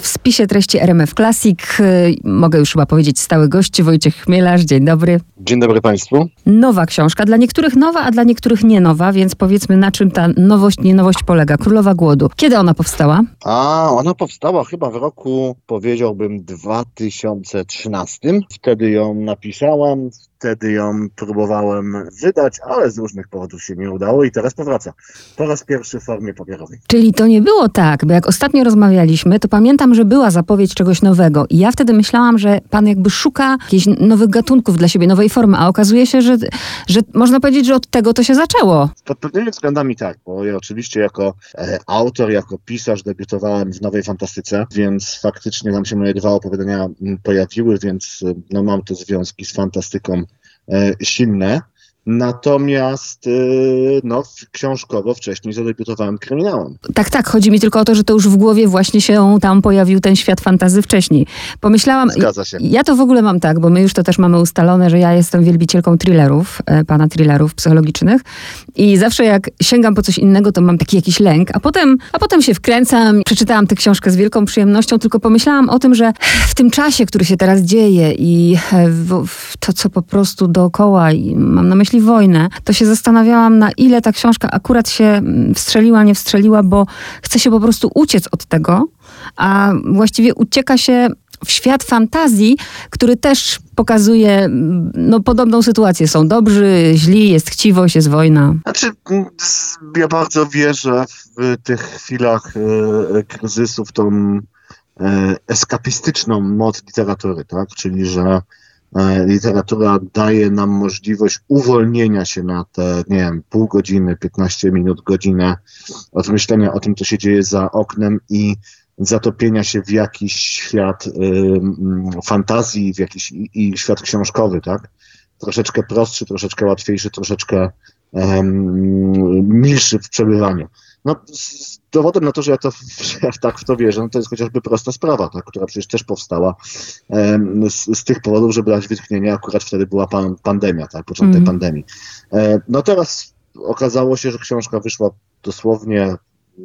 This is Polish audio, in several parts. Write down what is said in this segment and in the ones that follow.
W spisie treści RMF Classic y, mogę już chyba powiedzieć stały gość Wojciech Chmielarz. Dzień dobry. Dzień dobry Państwu. Nowa książka, dla niektórych nowa, a dla niektórych nie nowa, więc powiedzmy na czym ta nowość, nie nowość polega. Królowa Głodu. Kiedy ona powstała? A ona powstała chyba w roku, powiedziałbym, 2013. Wtedy ją napisałam, wtedy ją próbowałem wydać, ale z różnych powodów się nie udało i teraz powraca. Po raz pierwszy w formie papierowej. Czyli to nie było tak, bo jak ostatnio rozmawialiśmy, to pamiętam, że była zapowiedź czegoś nowego i ja wtedy myślałam, że pan jakby szuka jakichś nowych gatunków dla siebie, nowej formy, a okazuje się, że, że można powiedzieć, że od tego to się zaczęło. Pod pewnymi względami tak, bo ja oczywiście jako e, autor, jako pisarz debiutowałem w Nowej Fantastyce, więc faktycznie tam się moje dwa opowiadania m, pojawiły, więc e, no, mam te związki z fantastyką silne. Natomiast y, no, książkowo wcześniej zadebiutowałem kryminałem. Tak, tak, chodzi mi tylko o to, że to już w głowie właśnie się tam pojawił ten świat fantazy wcześniej. Pomyślałam, Zgadza się. ja to w ogóle mam tak, bo my już to też mamy ustalone, że ja jestem wielbicielką thrillerów, e, pana thrillerów psychologicznych i zawsze jak sięgam po coś innego, to mam taki jakiś lęk, a potem, a potem się wkręcam, przeczytałam tę książkę z wielką przyjemnością, tylko pomyślałam o tym, że w tym czasie, który się teraz dzieje i to, co po prostu dookoła, i mam na myśli wojnę, to się zastanawiałam, na ile ta książka akurat się mm, wstrzeliła, nie wstrzeliła, bo chce się po prostu uciec od tego, a właściwie ucieka się w świat fantazji, który też pokazuje mm, no, podobną sytuację. Są dobrzy, źli, jest chciwość, jest wojna. Znaczy, m, z- ja bardzo wierzę w tych chwilach e, kryzysu, w tą e, eskapistyczną moc literatury, tak? Czyli, że e, literatura daje nam możliwość uwolnienia się na te, nie wiem, pół godziny, 15 minut, godzinę od myślenia o tym, co się dzieje za oknem i zatopienia się w jakiś świat y, fantazji, w jakiś i, i świat książkowy, tak? Troszeczkę prostszy, troszeczkę łatwiejszy, troszeczkę em, milszy w przebywaniu. No, dowodem na to, że ja, to, że ja tak w to wierzę, no to jest chociażby prosta sprawa, tak, która przecież też powstała z, z tych powodów, żeby dać wytchnienie, akurat wtedy była pan, pandemia, tak, początek Mhm. pandemii. E, no teraz okazało się, że książka wyszła dosłownie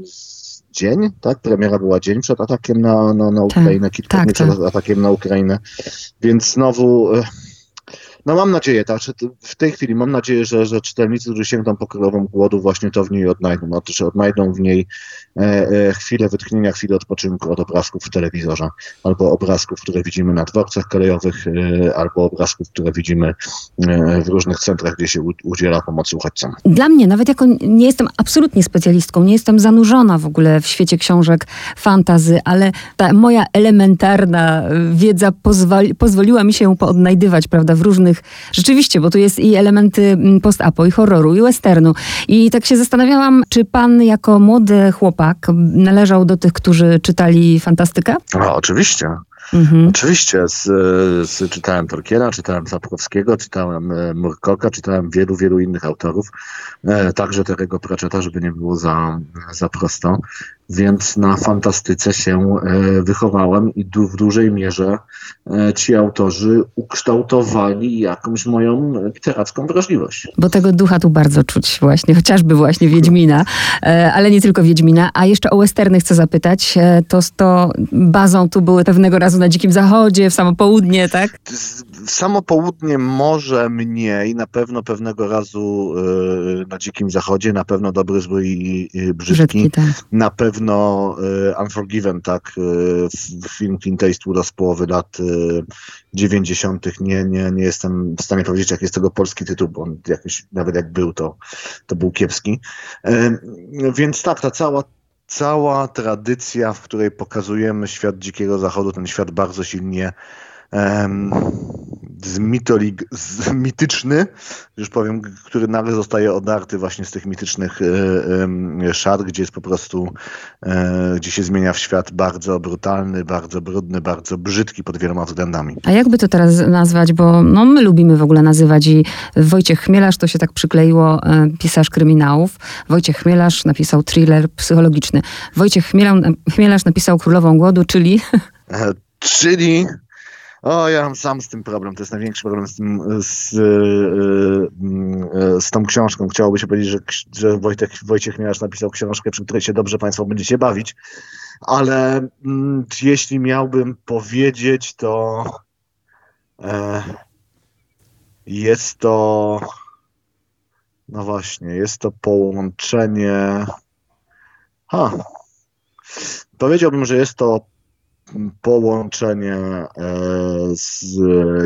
z dzień, tak, premiera była dzień przed atakiem na, na, na Ukrainę, kilka tak, dni tak. przed atakiem na Ukrainę, więc znowu... E, no mam nadzieję, tak, w tej chwili mam nadzieję, że, że czytelnicy, którzy sięgną po królową głodu, właśnie to w niej odnajdą. Znaczy, że odnajdą w niej e, e, chwilę wytchnienia, chwilę odpoczynku od obrazków w telewizorze, albo obrazków, które widzimy na dworcach kolejowych, e, albo obrazków, które widzimy e, w różnych centrach, gdzie się udziela pomocy uchodźcom. Dla mnie, nawet jako nie jestem absolutnie specjalistką, nie jestem zanurzona w ogóle w świecie książek fantazy, ale ta moja elementarna y, wiedza pozwoli, pozwoliła mi się poodnajdywać, prawda, w różnych, rzeczywiście, bo tu jest i elementy mm, post-apo, i horroru, i westernu. I tak się zastanawiałam, czy pan jako młody chłopak należał do tych, którzy czytali fantastykę? A, oczywiście. Mhm. Oczywiście, z, z, czytałem Tolkiena, czytałem Sapkowskiego, czytałem e, Murkoka, czytałem wielu, wielu innych autorów, e, także Terego Pratchetta, żeby nie było za, za prosto, więc na fantastyce się e, wychowałem i du, w dużej mierze e, ci autorzy ukształtowali jakąś moją literacką wrażliwość. Bo tego ducha tu bardzo czuć właśnie, chociażby właśnie Wiedźmina, e, ale nie tylko Wiedźmina. A jeszcze o westerny chcę zapytać. To, to bazą tu były pewnego razu na Dzikim Zachodzie, w samo południe, tak? Z- Samo południe może mniej, na pewno pewnego razu na Dzikim Zachodzie, na pewno dobry, zły i, i brzydki. Brzydki, tak. Na pewno e, Unforgiven, tak, e, film Clint Eastwooda z połowy lat e, 90. Nie, nie, nie jestem w stanie powiedzieć, jaki jest tego polski tytuł, bo on jakoś, nawet jak był, to, to był kiepski. E, Więc tak, ta cała cała tradycja, w której pokazujemy świat Dzikiego Zachodu, ten świat bardzo silnie em, zmitolig, z, mityczny, już powiem, który nagle zostaje odarty właśnie z tych mitycznych e, szat, gdzie jest po prostu, e, gdzie się zmienia w świat bardzo brutalny, bardzo brudny, bardzo brzydki pod wieloma względami. A jakby to teraz nazwać, bo no, my lubimy w ogóle nazywać i Wojciech Chmielarz, to się tak przykleiło, e, pisarz kryminałów. Wojciech Chmielarz napisał thriller psychologiczny. Wojciech Chmielarz, Chmielarz napisał Królową Głodu, czyli Czyli O, ja mam sam z tym problem. To jest największy problem z, tym, z, yy, z tą książką. Chciałoby się powiedzieć, że, że Wojtek, Wojciech Miasz napisał książkę, przy której się dobrze Państwo będziecie bawić. Ale mm, jeśli miałbym powiedzieć, to e, jest to no właśnie, jest to połączenie. Ha. Powiedziałbym, że jest to połączenie e, z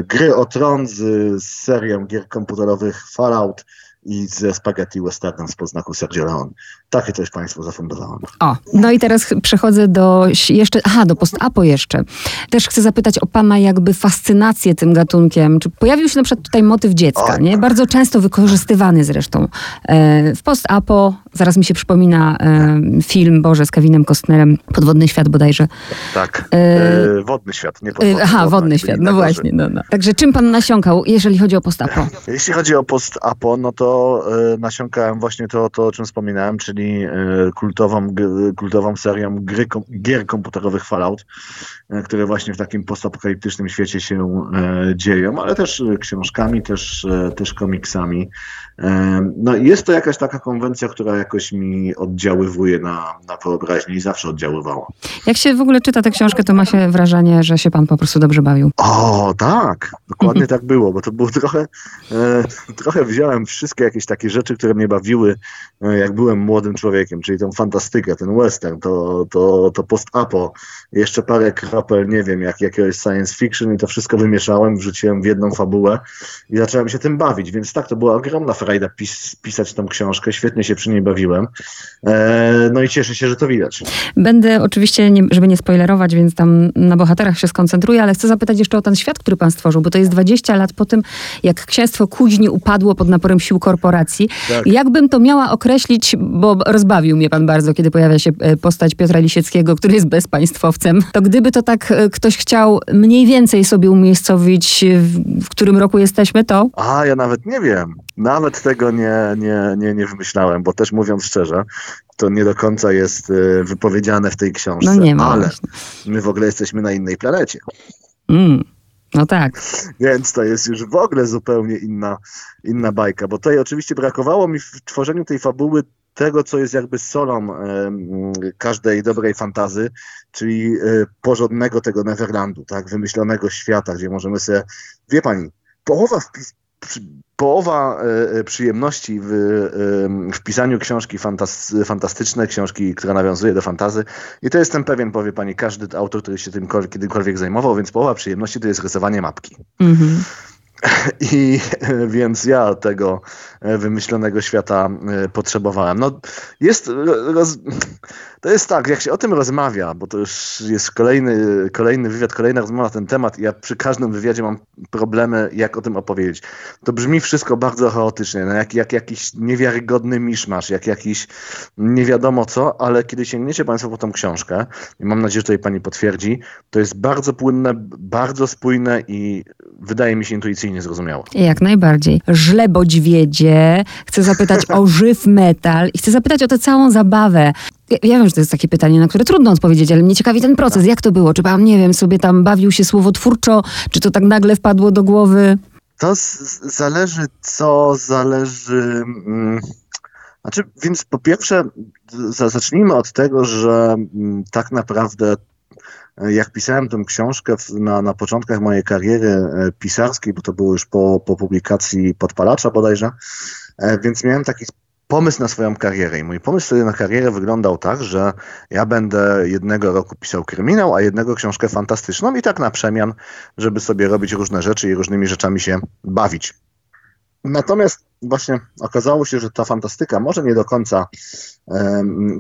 gry o tron z serią gier komputerowych Fallout i ze spaghetti westernem z poznaku Sergio Leone. Takie coś Państwu zafundowałem. O, no i teraz przechodzę do jeszcze, aha, do post-apo jeszcze. Też chcę zapytać o Pana jakby fascynację tym gatunkiem. Czy pojawił się na przykład tutaj motyw dziecka, nie? Bardzo często wykorzystywany zresztą. E, w post-apo, zaraz mi się przypomina e, film, Boże, z Kevinem Costnerem, Podwodny Świat bodajże. Tak, e, Wodny Świat, nie podwodny. Aha, Wodny Świat, no właśnie. No, no. Także czym Pan nasiąkał, jeżeli chodzi o post-apo? Jeśli chodzi o post-apo, no to nasiąkałem właśnie to, to, o czym wspominałem, czyli e, kultową, kultową serią gry, gier komputerowych Fallout, e, które właśnie w takim postapokaliptycznym świecie się e, dzieją, ale też książkami, też, też komiksami. No jest to jakaś taka konwencja, która jakoś mi oddziaływuje na, na wyobraźnię i zawsze oddziaływała. Jak się w ogóle czyta tę książkę, to ma się wrażenie, że się pan po prostu dobrze bawił. O, tak, dokładnie tak było, bo to było trochę, e, trochę wziąłem wszystkie jakieś takie rzeczy, które mnie bawiły, jak byłem młodym człowiekiem, czyli tą fantastykę, ten western, to, to, to post-apo, jeszcze parę kropel, nie wiem, jak jakiegoś science fiction i to wszystko wymieszałem, wrzuciłem w jedną fabułę i zacząłem się tym bawić, więc tak, to była ogromna frajda pis pisać tą książkę, świetnie się przy niej bawiłem. E, no i cieszę się, że to widać. Będę oczywiście, nie, żeby nie spoilerować, więc tam na bohaterach się skoncentruję, ale chcę zapytać jeszcze o ten świat, który pan stworzył, bo to jest 20 lat po tym, jak księstwo Kuźni upadło pod naporem sił korporacji. Tak. Jakbym to miała określić, bo rozbawił mnie pan bardzo, kiedy pojawia się e, postać Piotra Lisieckiego, który jest bezpaństwowcem, to gdyby to tak e, ktoś chciał mniej więcej sobie umiejscowić, w, w którym roku jesteśmy, to? A, ja nawet nie wiem. Nawet tego nie, nie, nie, nie wymyślałem, bo też mówiąc szczerze, to nie do końca jest wypowiedziane w tej książce. No nie ma ale właśnie. my w ogóle jesteśmy na innej planecie. Mm. No tak. Więc to jest już w ogóle zupełnie inna, inna bajka, bo tutaj oczywiście brakowało mi w tworzeniu tej fabuły tego, co jest jakby solą każdej dobrej fantazy, czyli e, porządnego tego Neverlandu, tak, wymyślonego świata, gdzie możemy sobie, wie pani, połowa wpis, połowa e, e, przyjemności w, e, w pisaniu książki fantastycznej, książki, która nawiązuje do fantazy. I to jestem pewien, powie pani, każdy autor, który się tym kiedykolwiek zajmował, więc połowa przyjemności to jest rysowanie mapki. Mm -hmm. I więc ja tego wymyślonego świata potrzebowałem. No, jest, roz, to jest tak, jak się o tym rozmawia, bo to już jest kolejny, kolejny wywiad, kolejna rozmowa na ten temat i ja przy każdym wywiadzie mam problemy, jak o tym opowiedzieć. To brzmi wszystko bardzo chaotycznie, no jak, jak jakiś niewiarygodny miszmasz, jak jakiś nie wiadomo co, ale kiedy sięgniecie Państwo po tą książkę, i mam nadzieję, że tutaj Pani potwierdzi, to jest bardzo płynne, bardzo spójne i wydaje mi się intuicyjnie zrozumiałe. Jak najbardziej. Żlebodźwiedzie, chcę zapytać o żyw metal i chcę zapytać o tę całą zabawę. Ja, wiem, że to jest takie pytanie, na które trudno odpowiedzieć, ale mnie ciekawi ten proces. Jak to było? Czy pan, nie wiem, sobie tam bawił się słowotwórczo, czy to tak nagle wpadło do głowy? To zależy co, zależy... Mm, znaczy, więc po pierwsze zacznijmy od tego, że mm, tak naprawdę e, jak pisałem tę książkę na, na początkach mojej kariery e, pisarskiej, bo to było już po, po publikacji Podpalacza bodajże, e, więc miałem taki pomysł na swoją karierę. I mój pomysł na karierę wyglądał tak, że ja będę jednego roku pisał kryminał, a jednego książkę fantastyczną i tak na przemian, żeby sobie robić różne rzeczy i różnymi rzeczami się bawić. Natomiast właśnie okazało się, że ta fantastyka może nie do końca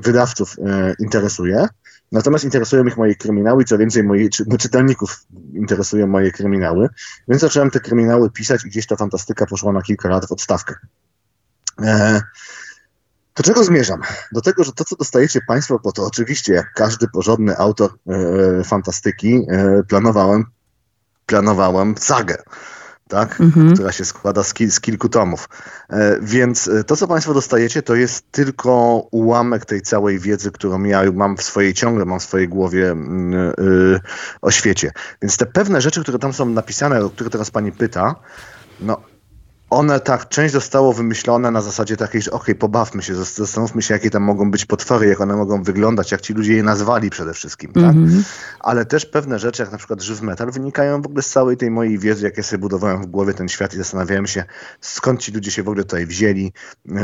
wydawców e, interesuje, natomiast interesują ich moje kryminały i co więcej, moi czy, no, czytelników interesują moje kryminały, więc zacząłem te kryminały pisać i gdzieś ta fantastyka poszła na kilka lat w odstawkę. E, do czego zmierzam? Do tego, że to, co dostajecie Państwo, bo to oczywiście, jak każdy porządny autor e, fantastyki, e, planowałem, planowałem sagę. Tak? Mhm. która się składa z, kil, z kilku tomów. E, więc to, co Państwo dostajecie, to jest tylko ułamek tej całej wiedzy, którą ja mam w swojej ciągle, mam w swojej głowie yy, o świecie. Więc te pewne rzeczy, które tam są napisane, o które teraz Pani pyta, no one tak, część zostało wymyślone na zasadzie takiej, że okej, okay, pobawmy się, zastanówmy się, jakie tam mogą być potwory, jak one mogą wyglądać, jak ci ludzie je nazwali przede wszystkim, tak? Mm -hmm. Ale też pewne rzeczy, jak na przykład żyw metal, wynikają w ogóle z całej tej mojej wiedzy, jak ja sobie budowałem w głowie ten świat i zastanawiałem się, skąd ci ludzie się w ogóle tutaj wzięli, yy,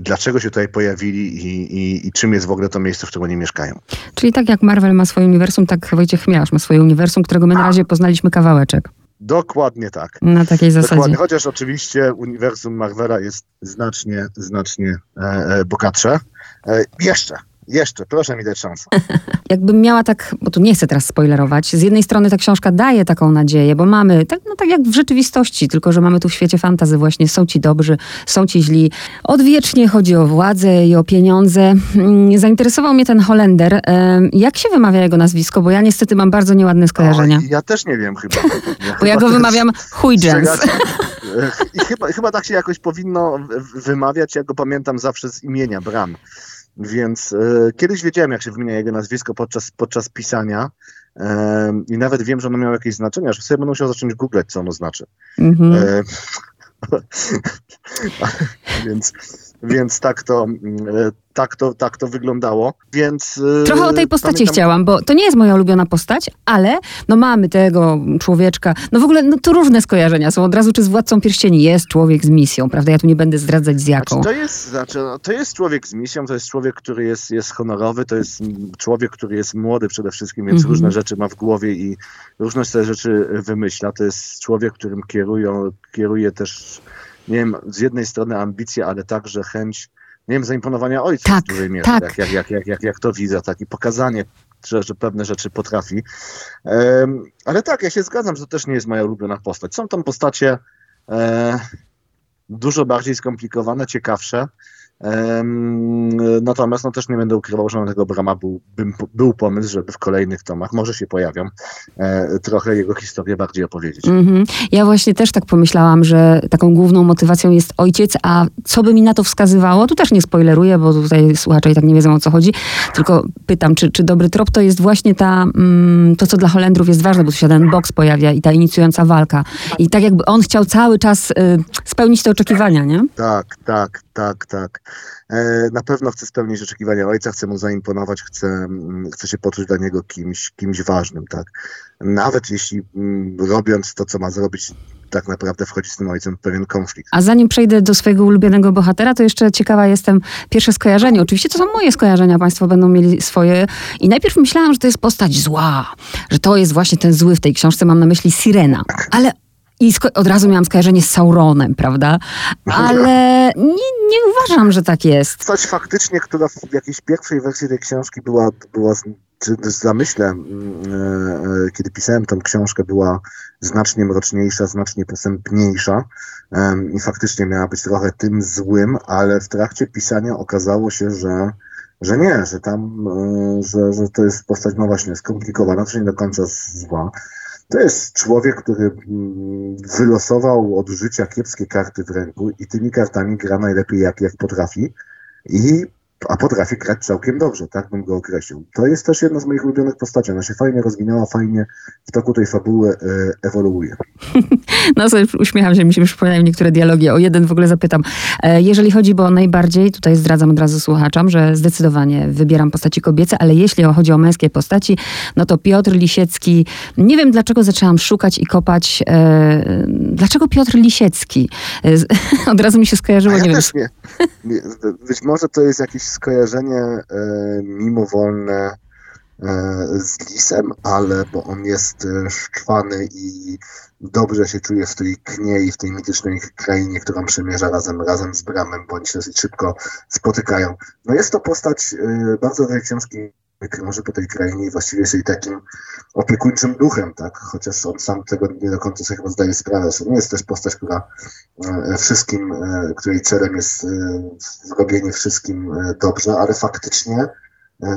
dlaczego się tutaj pojawili i, i, i, czym jest w ogóle to miejsce, w którym oni mieszkają. Czyli tak jak Marvel ma swoje uniwersum, tak Wojciech Chmielarz ma swoje uniwersum, którego my na razie poznaliśmy kawałeczek. Dokładnie tak. Na takiej zasadzie. Dokładnie, chociaż oczywiście uniwersum Marvela jest znacznie, znacznie e, e, bogatsze. E, jeszcze, jeszcze, proszę mi dać szansę. Jakbym miała tak, bo tu nie chcę teraz spoilerować, z jednej strony ta książka daje taką nadzieję, bo mamy, tak, no tak jak w rzeczywistości, tylko że mamy tu w świecie fantazy właśnie, są ci dobrzy, są ci źli. Odwiecznie chodzi o władzę i o pieniądze. Mm, zainteresował mnie ten Holender. Jak się wymawia jego nazwisko? Bo ja niestety mam bardzo nieładne skojarzenia. O, ja też nie wiem chyba. Ja bo ja go wymawiam Huijens. I chyba, chyba tak się jakoś powinno wymawiać, ja go pamiętam zawsze z imienia Bram. Więc e, kiedyś wiedziałem, jak się wymienia jego nazwisko podczas, podczas pisania e, i nawet wiem, że ono miało jakieś znaczenie, aż sobie będę musiał zacząć googlać, co ono znaczy. Mm -hmm. e, więc, więc tak to, mm, e, tak to, tak to wyglądało, więc... E, Trochę o tej postaci pamiętam... chciałam, bo to nie jest moja ulubiona postać, ale no mamy tego człowieczka, no w ogóle no tu różne skojarzenia są od razu, czy z Władcą Pierścieni jest człowiek z misją, prawda? Ja tu nie będę zdradzać z jaką. Znaczy, to, jest, znaczy, no, to jest człowiek z misją, to jest człowiek, który jest, jest honorowy, to jest człowiek, który jest młody przede wszystkim, więc mm -hmm. różne rzeczy ma w głowie i różne te rzeczy wymyśla. To jest człowiek, którym kierują, kieruje też nie wiem, z jednej strony ambicje, ale także chęć, nie wiem, zaimponowania ojca tak, w dużej mierze, tak. jak, jak, jak, jak, jak to widzę, tak, i pokazanie, że, że pewne rzeczy potrafi. Um, ale tak, ja się zgadzam, że to też nie jest moja ulubiona postać. Są tam postacie e, dużo bardziej skomplikowane, ciekawsze, Natomiast no, też nie będę ukrywał, że na tego Brama był, był pomysł, żeby w kolejnych tomach, może się pojawią, e, trochę jego historię bardziej opowiedzieć. Mm -hmm. Ja właśnie też tak pomyślałam, że taką główną motywacją jest ojciec, a co by mi na to wskazywało? Tu też nie spoileruję, bo tutaj słuchacze i tak nie wiedzą o co chodzi, tylko pytam, czy, czy dobry trop to jest właśnie ta, mm, to co dla Holendrów jest ważne, bo tu się ten boks pojawia i ta inicjująca walka. I tak jakby on chciał cały czas y, spełnić te oczekiwania, nie? Tak, tak, tak, tak. E, na pewno chce spełnić oczekiwania ojca, chce mu zaimponować, chce, mm, chce się poczuć dla niego kimś, kimś ważnym, tak. Nawet jeśli mm, robiąc to, co ma zrobić, tak naprawdę wchodzi z tym ojcem w pewien konflikt. A zanim przejdę do swojego ulubionego bohatera, to jeszcze ciekawa jestem pierwsze skojarzenie. Oczywiście to są moje skojarzenia, Państwo będą mieli swoje. I najpierw myślałam, że to jest postać zła, że to jest właśnie ten zły w tej książce, mam na myśli Sirena. Ale i od razu miałam skojarzenie z Sauronem, prawda? Ale nie, nie uważam, że tak jest. Coś faktycznie, która w jakiejś pierwszej wersji tej książki była, była czy w zamyśle, mm, e, e, kiedy pisałem tą książkę, była znacznie mroczniejsza, znacznie posępniejsza i faktycznie miała być trochę tym złym, ale w trakcie pisania okazało się, że że nie, że tam, e, że, że to jest postać no właśnie skomplikowana, to nie do końca zła. To jest człowiek, który mm, wylosował od życia kiepskie karty w ręku i tymi kartami gra najlepiej jak, jak potrafi. I a potrafi grać całkiem dobrze, tak bym go określił. To jest też jedna z moich ulubionych postaci. Ona się fajnie rozwinęła, fajnie w toku tej fabuły e, ewoluuje. No sobie uśmiecham się, mi się przypominają niektóre dialogi. O jeden w ogóle zapytam. E, jeżeli chodzi, bo najbardziej, tutaj zdradzam od razu słuchaczom, że zdecydowanie wybieram postaci kobiece, ale jeśli chodzi o męskie postaci, no to Piotr Lisiecki, nie wiem dlaczego zaczęłam szukać i kopać, e, dlaczego Piotr Lisiecki? Od razu mi się skojarzyło, ja nie wiem. Nie. Być może to jest jakiś skojarzenie e, mimowolne e, z lisem, ale bo on jest e, szczwany i dobrze się czuje w tej knie i w tej mitycznej krainie, którą przemierza razem, razem z Bramem, bądź dosyć szybko spotykają. No jest to postać bardzo tej może po tej krainie i właściwie jest jej takim opiekuńczym duchem, tak? Chociaż on sam tego nie do końca sobie chyba zdaje sprawę, że nie jest też postać, która e, wszystkim, e, której celem jest e, zrobienie wszystkim dobrze, ale faktycznie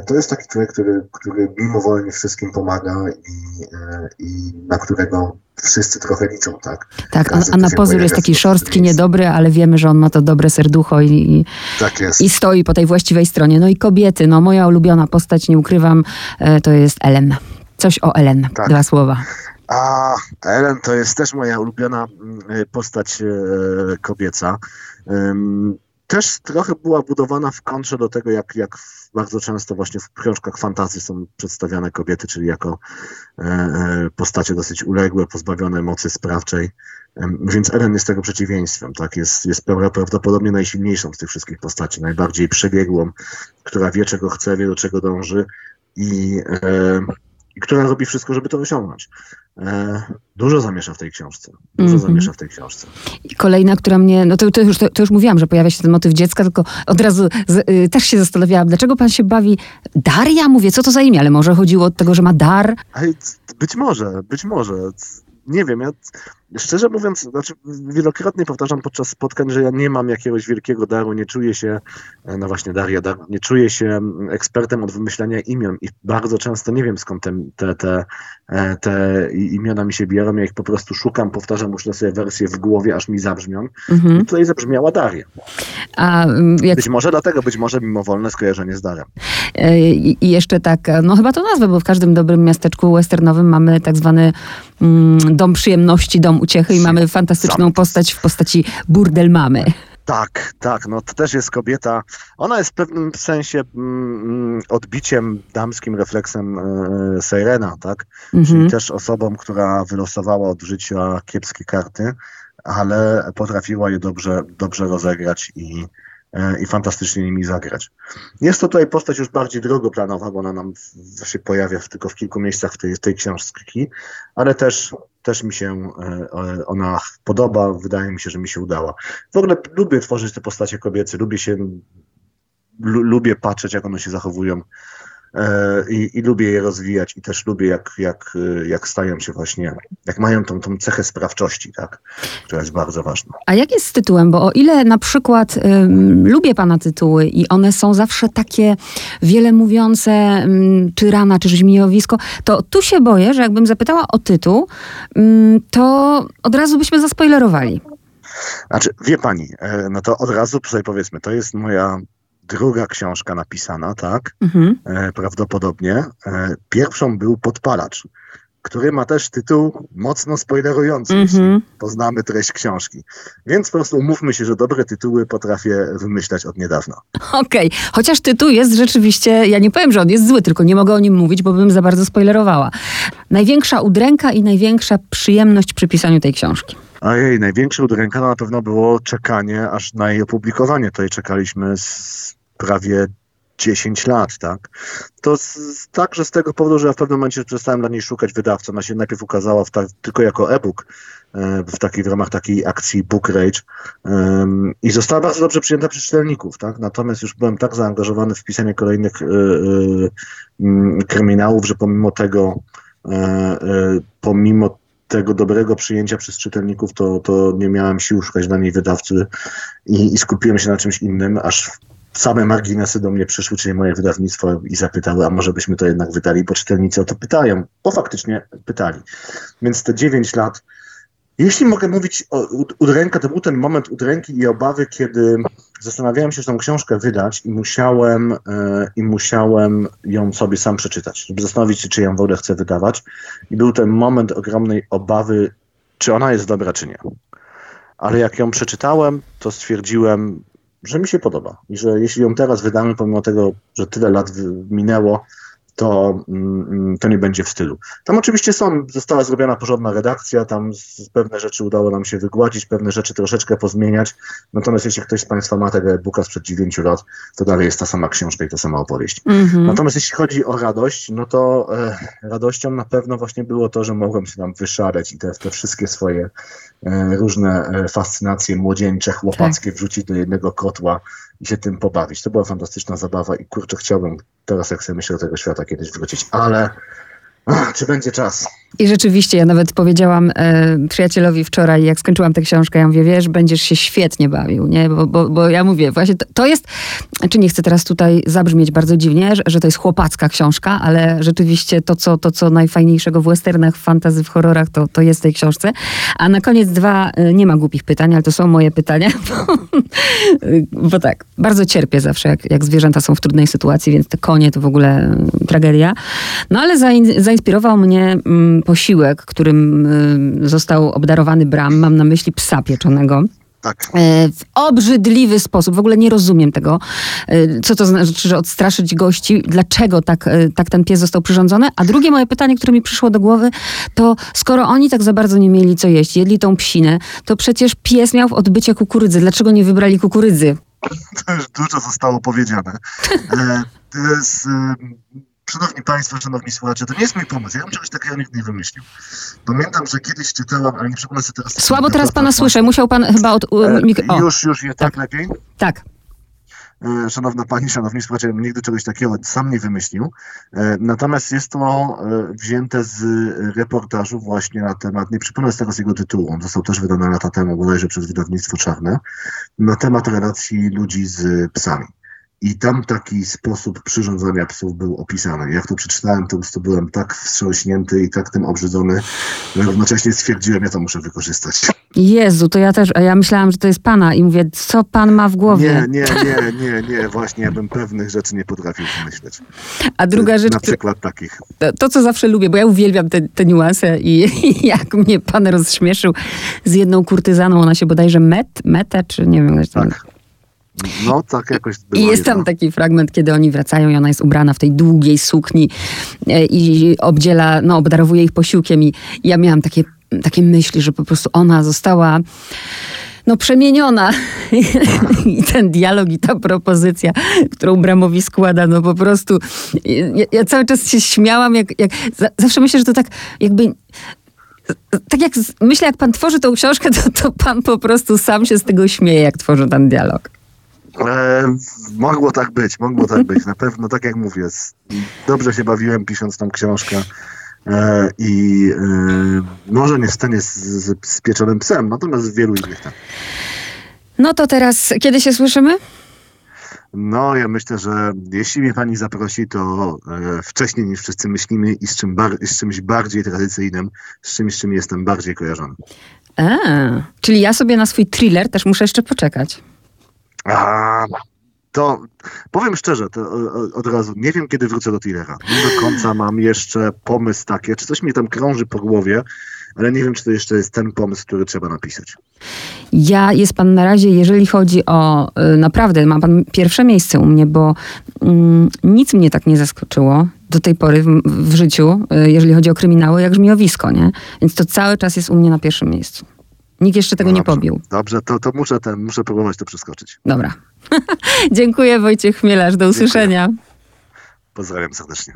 to jest taki człowiek, który, który mimowolnie wszystkim pomaga i, i na którego wszyscy trochę liczą, tak? Tak, a, a na pozór jest taki szorstki, niedobry, ale wiemy, że on ma to dobre serducho i, tak i stoi po tej właściwej stronie. No i kobiety, no moja ulubiona postać, nie ukrywam, to jest Ellen. Coś o Ellen, tak. dwa słowa. A Ellen to jest też moja ulubiona mm, postać kobieca. Też trochę była budowana w kontrze do tego, jak, jak bardzo często właśnie w książkach fantazji są przedstawiane kobiety, czyli jako postacie dosyć uległe, pozbawione mocy sprawczej. Więc Eren jest tego przeciwieństwem, tak? Jest, jest prawdopodobnie najsilniejszą z tych wszystkich postaci, najbardziej przebiegłą, która wie, czego chce, wie, do czego dąży i, e, i która robi wszystko, żeby to osiągnąć. E, dużo zamiesza w tej książce. Dużo mm -hmm. zamiesza w tej książce. I kolejna, która mnie, no to, to, już, to, to, już mówiłam, że pojawia się ten motyw dziecka, tylko od razu z, y, też się zastanawiałam, dlaczego pan się bawi Daria? Mówię, co to za imię, ale może chodziło od tego, że ma dar? Być może, być może nie wiem, ja szczerze mówiąc, znaczy wielokrotnie powtarzam podczas spotkań, że ja nie mam jakiegoś wielkiego daru, nie czuję się, e, no właśnie Daria, dar, nie czuję się ekspertem od wymyślania imion i bardzo często nie wiem skąd te, te, te, e, te imiona mi się biorą, ja ich po prostu szukam, powtarzam, muszę sobie wersję w głowie, aż mi zabrzmią. Mhm. I tutaj zabrzmiała Daria. A, mm, jak... Być może dlatego, być może mimowolne skojarzenie z Darem. E, I jeszcze tak, no chyba to nazwę, bo w każdym dobrym miasteczku westernowym mamy tak zwany mm, dom przyjemności, dom uciechy i mamy fantastyczną postać w postaci burdel mamy. Tak, tak, no to też jest kobieta. Ona jest w pewnym sensie mm, mm odbiciem, damskim refleksem Sirena, tak? Mhm. Czyli też osobą, która wylosowała od życia kiepskie karty, ale potrafiła je dobrze, dobrze rozegrać i, i fantastycznie nimi zagrać. Jest to tutaj postać już bardziej drogoplanowa, bo ona nam się pojawia w, tylko w kilku miejscach w tej, tej książki, ale też, też mi się e, ona podoba, wydaje mi się, że mi się udała. W ogóle lubię tworzyć te postacie kobiece, lubię się, lubię patrzeć, jak one się zachowują E, i, i, lubię je rozwijać i też lubię, jak, jak, jak stają się właśnie, jak mają tą, tą cechę sprawczości, tak, która jest bardzo ważna. A jak jest z tytułem? Bo o ile na przykład um, lubię pana tytuły i one są zawsze takie wiele mówiące, um, czy rana, czy żmijowisko, to tu się boję, że jakbym zapytała o tytuł, um, to od razu byśmy zaspoilerowali. Znaczy, wie pani, e, no to od razu tutaj powiedzmy, to jest moja druga książka napisana, tak? Mhm. E, prawdopodobnie. E, pierwszą był Podpalacz, który ma też tytuł mocno spoilerujący, mhm. jeśli poznamy treść książki. Więc po prostu umówmy się, że dobre tytuły potrafię wymyślać od niedawna. Okej, okay. chociaż tytuł jest rzeczywiście, ja nie powiem, że on jest zły, tylko nie mogę o nim mówić, bo bym za bardzo spoilerowała. Największa udręka i największa przyjemność przy pisaniu tej książki. Ojej, największa udręka na pewno było czekanie aż na jej opublikowanie. Tutaj czekaliśmy z prawie 10 lat, tak? To także z tego powodu, że ja w pewnym momencie przestałem dla niej szukać wydawcy. Ona się najpierw ukazała ta, tylko jako e-book e, w, takiej, w ramach takiej akcji Book Rage i została bardzo dobrze przyjęta przez czytelników, tak? Natomiast już byłem tak zaangażowany w pisanie kolejnych y, y, kryminałów, że pomimo tego pomimo tego dobrego przyjęcia przez czytelników, to, to nie miałem sił szukać dla niej wydawcy i, i skupiłem się na czymś innym, aż same marginesy do mnie przyszły, czyli moje wydawnictwo i zapytały, a może byśmy to jednak wydali, bo czytelnicy o to pytają, bo faktycznie pytali. Więc te 9 lat, jeśli mogę mówić o udręka, to był ten moment udręki i obawy, kiedy zastanawiałem się, że tą książkę wydać i musiałem, e, i musiałem ją sobie sam przeczytać, żeby zastanowić się, czy ją w ogóle chcę wydawać. I był ten moment ogromnej obawy, czy ona jest dobra, czy nie. Ale jak ją przeczytałem, to stwierdziłem, że mi się podoba i że jeśli ją teraz wydamy, pomimo tego, że tyle lat minęło, to, mm, to nie będzie w stylu. Tam oczywiście są, została zrobiona porządna redakcja, tam pewne rzeczy udało nam się wygładzić, pewne rzeczy troszeczkę pozmieniać, natomiast jeśli ktoś z Państwa ma tego e-booka sprzed 9 lat, to dalej jest ta sama książka i ta sama opowieść. Mm-hmm. Natomiast jeśli chodzi o radość, no to e, radością na pewno właśnie było to, że mogłem się tam wyszareć i te, te wszystkie swoje e, różne e, fascynacje młodzieńcze, chłopackie tak. wrzucić do jednego kotła i się tym pobawić. To była fantastyczna zabawa i kurczę, chciałbym teraz, jak sobie myślę do tego świata, kiedyś wrócić, ale ach, czy będzie czas? I rzeczywiście, ja nawet powiedziałam e, przyjacielowi wczoraj, jak skończyłam tę książkę, ja mówię, wiesz, będziesz się świetnie bawił, nie? Bo, bo, bo ja mówię, właśnie to, to, jest, czy nie chcę teraz tutaj zabrzmieć bardzo dziwnie, że, że, to jest chłopacka książka, ale rzeczywiście to, co, to, co najfajniejszego w westernach, w fantazy, w horrorach, to, to jest w tej książce. A na koniec dwa, e, nie ma głupich pytań, ale to są moje pytania, bo, bo tak, bardzo cierpię zawsze, jak, jak zwierzęta są w trudnej sytuacji, więc te konie to w ogóle tragedia. No ale zain, zainspirował mnie... Mm, posiłek, którym y, został obdarowany Bram, mam na myśli psa pieczonego. Tak. E, w obrzydliwy sposób. W ogóle nie rozumiem tego, e, co to znaczy, że odstraszyć gości, dlaczego tak, e, tak ten pies został przyrządzony. A drugie moje pytanie, które mi przyszło do głowy, to skoro oni tak za bardzo nie mieli co jeść, jedli tą psinę, to przecież pies miał w odbycie kukurydzy. Dlaczego nie wybrali kukurydzy? To już dużo zostało powiedziane. To jest, Szanowni Państwo, Szanowni Słuchacze, to nie jest mój pomysł. Ja bym czegoś takiego nigdy nie wymyślił. Pamiętam, że kiedyś czytałam, ale nie przypomnę sobie teraz... Słabo teraz pana słyszę. Musiał pan chyba od... E, Już, już jest tak lepiej? tak. E, Szanowna Pani, Szanowni Słuchacze, ja bym nigdy czegoś takiego sam nie wymyślił. E, Natomiast jest to wzięte z reportażu właśnie na temat, nie przypomnę z tego z jego tytułu, on został też wydany lata temu, bodajże przez wydawnictwo Czarne, na temat relacji ludzi z psami. I tam taki sposób przyrządzania psów był opisany. Jak to przeczytałem, to prostu byłem tak wstrząśnięty i tak tym obrzydzony, że równocześnie stwierdziłem, ja to muszę wykorzystać. Jezu, to ja też, a ja myślałam, że to jest pana i mówię, co pan ma w głowie? Nie, nie, nie, nie, nie, właśnie ja bym pewnych rzeczy nie potrafił wymyśleć. A druga rzecz, Na przykład takich. to, to, co zawsze lubię, bo ja uwielbiam te, te niuanse i, i jak mnie pan rozśmieszył z jedną kurtyzaną, ona się bodajże Met, Metę, czy nie wiem, jak tam. No tak jakoś było. I jest tam taki fragment, kiedy oni wracają i ona jest ubrana w tej długiej sukni e, i obdziela, no obdarowuje ich posiłkiem i ja miałam takie, takie myśli, że po prostu ona została no przemieniona i ten dialog i ta propozycja, którą Bramowi składa, no po prostu ja, ja cały czas się śmiałam, jak, jak za- zawsze myślę, że to tak jakby tak jak myślę, jak pan tworzy tą książkę, to, to pan po prostu sam się z tego śmieje, jak tworzy ten dialog. E, mogło tak być, mogło tak być. Na pewno, tak jak mówię, dobrze się bawiłem pisząc tą książkę. E, I e, może nie w stanie z, z, z pieczonym psem, natomiast w wielu innych tak. No to teraz, kiedy się słyszymy? No, ja myślę, że jeśli mnie pani zaprosi, to e, wcześniej niż wszyscy myślimy i z, czym bar- z czymś bardziej tradycyjnym, z czymś, z czym jestem bardziej kojarzony. A, czyli ja sobie na swój thriller też muszę jeszcze poczekać. A, to powiem szczerze, to od razu, nie wiem kiedy wrócę do Tillera. Nie do końca mam jeszcze pomysł taki, czy coś mi tam krąży po głowie, ale nie wiem, czy to jeszcze jest ten pomysł, który trzeba napisać. Ja, jest pan na razie, jeżeli chodzi o, y, naprawdę, ma pan pierwsze miejsce u mnie, bo mm, nic mnie tak nie zaskoczyło do tej pory w, w życiu, y, jeżeli chodzi o kryminały, jak żmiowisko, nie? Więc to cały czas jest u mnie na pierwszym miejscu. Nikt jeszcze tego No nie pobił. Dobrze, to, to muszę ten, muszę próbować to przeskoczyć. Dobra. Dziękuję Wojciech Chmielarz, do usłyszenia. Pozdrawiam serdecznie.